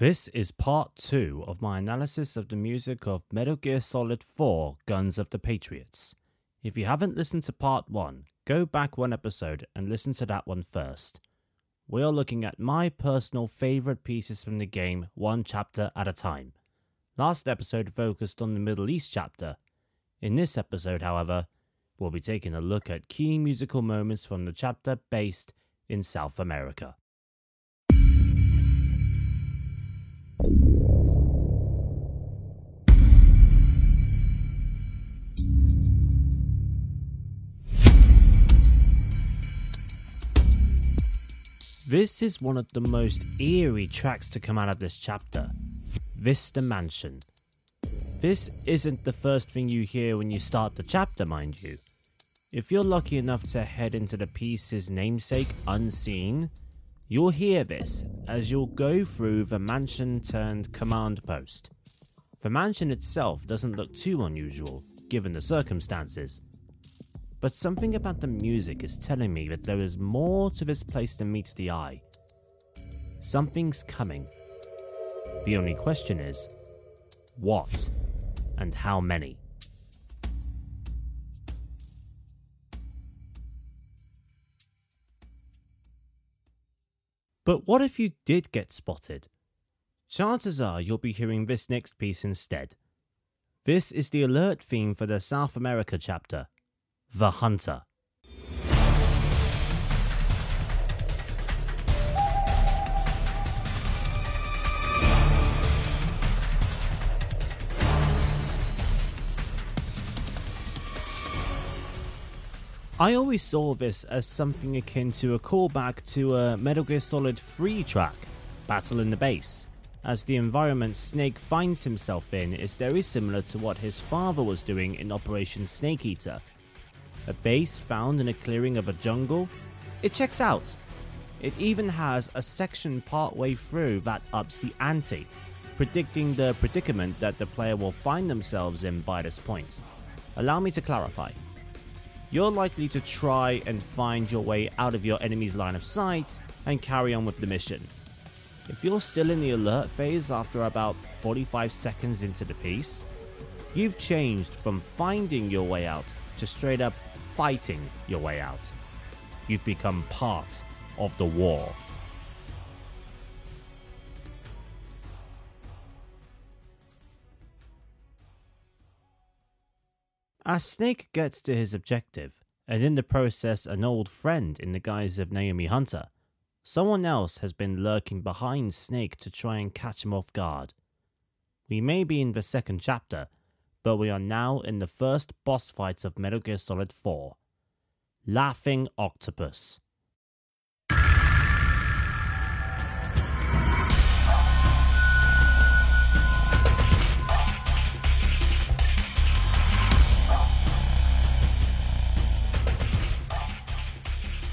This is part two of my analysis of the music of Metal Gear Solid 4 Guns of the Patriots. If you haven't listened to part one, go back one episode and listen to that one first. We are looking at my personal favorite pieces from the game, one chapter at a time. Last episode focused on the Middle East chapter. In this episode, however, we'll be taking a look at key musical moments from the chapter based in South America. This is one of the most eerie tracks to come out of this chapter Vista Mansion. This isn't the first thing you hear when you start the chapter, mind you. If you're lucky enough to head into the piece's namesake unseen, you'll hear this as you'll go through the mansion turned command post. The mansion itself doesn't look too unusual, given the circumstances. But something about the music is telling me that there is more to this place than meets the eye. Something's coming. The only question is what and how many? But what if you did get spotted? Chances are you'll be hearing this next piece instead. This is the alert theme for the South America chapter The Hunter. I always saw this as something akin to a callback to a Metal Gear Solid 3 track, Battle in the Base, as the environment Snake finds himself in is very similar to what his father was doing in Operation Snake Eater. A base found in a clearing of a jungle? It checks out. It even has a section partway through that ups the ante, predicting the predicament that the player will find themselves in by this point. Allow me to clarify you're likely to try and find your way out of your enemy's line of sight and carry on with the mission. If you're still in the alert phase after about 45 seconds into the piece, you've changed from finding your way out to straight up fighting your way out. You've become part of the war. As Snake gets to his objective, and in the process an old friend in the guise of Naomi Hunter, someone else has been lurking behind Snake to try and catch him off guard. We may be in the second chapter, but we are now in the first boss fight of Metal Gear Solid 4 Laughing Octopus.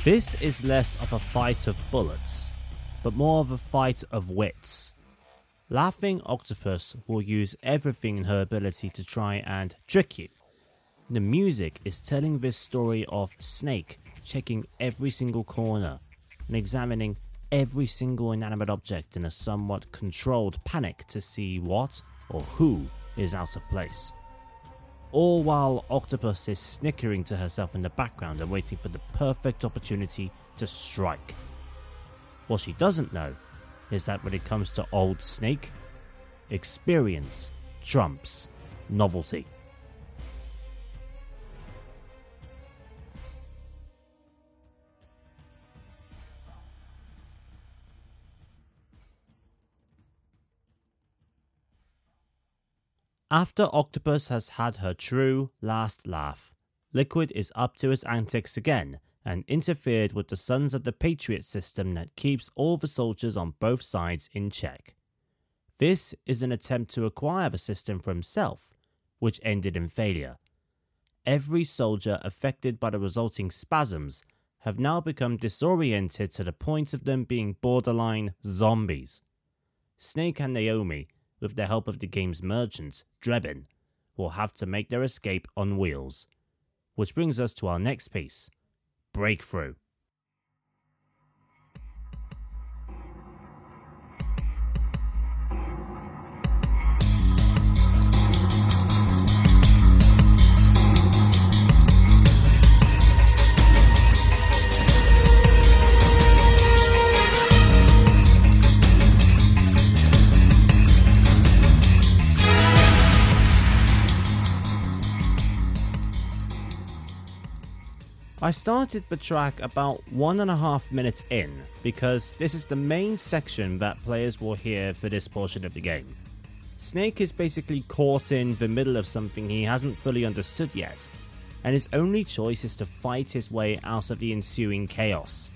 This is less of a fight of bullets, but more of a fight of wits. Laughing Octopus will use everything in her ability to try and trick you. The music is telling this story of Snake checking every single corner and examining every single inanimate object in a somewhat controlled panic to see what or who is out of place all while Octopus is snickering to herself in the background and waiting for the perfect opportunity to strike. What she doesn't know is that when it comes to Old Snake, experience trumps novelty. After Octopus has had her true last laugh, Liquid is up to his antics again and interfered with the Sons of the Patriot system that keeps all the soldiers on both sides in check. This is an attempt to acquire the system for himself, which ended in failure. Every soldier affected by the resulting spasms have now become disoriented to the point of them being borderline zombies. Snake and Naomi with the help of the game's merchants, Drebin, will have to make their escape on wheels. Which brings us to our next piece Breakthrough. I started the track about one and a half minutes in because this is the main section that players will hear for this portion of the game. Snake is basically caught in the middle of something he hasn't fully understood yet, and his only choice is to fight his way out of the ensuing chaos.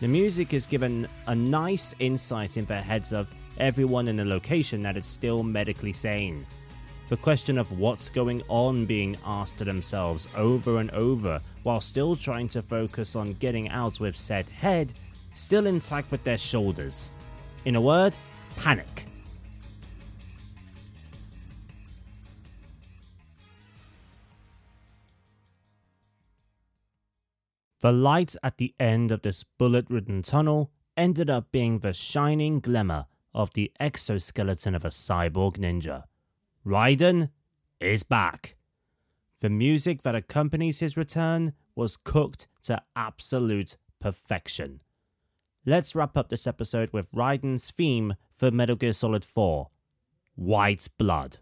The music is given a nice insight into the heads of everyone in the location that is still medically sane. The question of what's going on being asked to themselves over and over while still trying to focus on getting out with said head still intact with their shoulders. In a word, panic. The light at the end of this bullet ridden tunnel ended up being the shining glimmer of the exoskeleton of a cyborg ninja. Raiden is back. The music that accompanies his return was cooked to absolute perfection. Let's wrap up this episode with Raiden's theme for Metal Gear Solid 4 White Blood.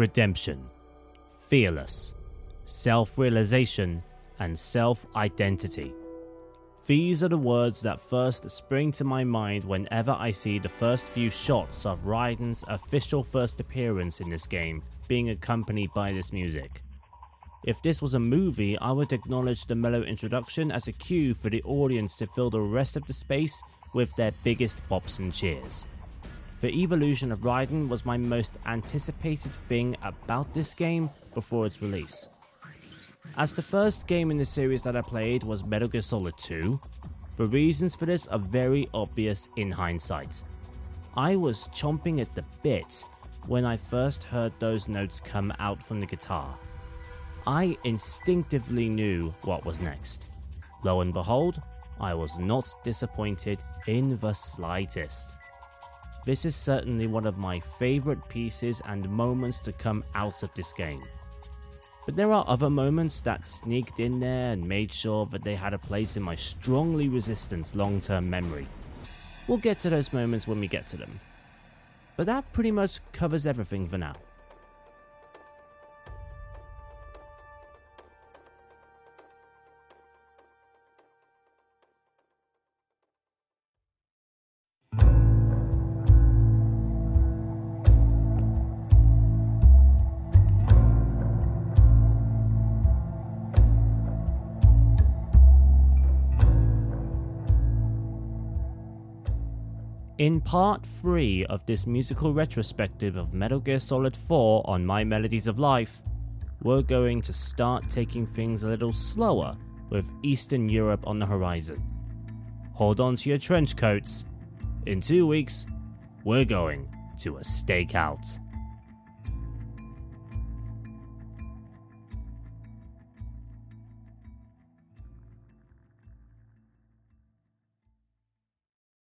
Redemption, fearless, self realization, and self identity. These are the words that first spring to my mind whenever I see the first few shots of Raiden's official first appearance in this game being accompanied by this music. If this was a movie, I would acknowledge the mellow introduction as a cue for the audience to fill the rest of the space with their biggest pops and cheers. The evolution of Raiden was my most anticipated thing about this game before its release. As the first game in the series that I played was Metal Gear Solid 2, the reasons for this are very obvious in hindsight. I was chomping at the bit when I first heard those notes come out from the guitar. I instinctively knew what was next. Lo and behold, I was not disappointed in the slightest. This is certainly one of my favourite pieces and moments to come out of this game. But there are other moments that sneaked in there and made sure that they had a place in my strongly resistant long term memory. We'll get to those moments when we get to them. But that pretty much covers everything for now. In part 3 of this musical retrospective of Metal Gear Solid 4 on My Melodies of Life, we're going to start taking things a little slower with Eastern Europe on the horizon. Hold on to your trench coats. In two weeks, we're going to a stakeout.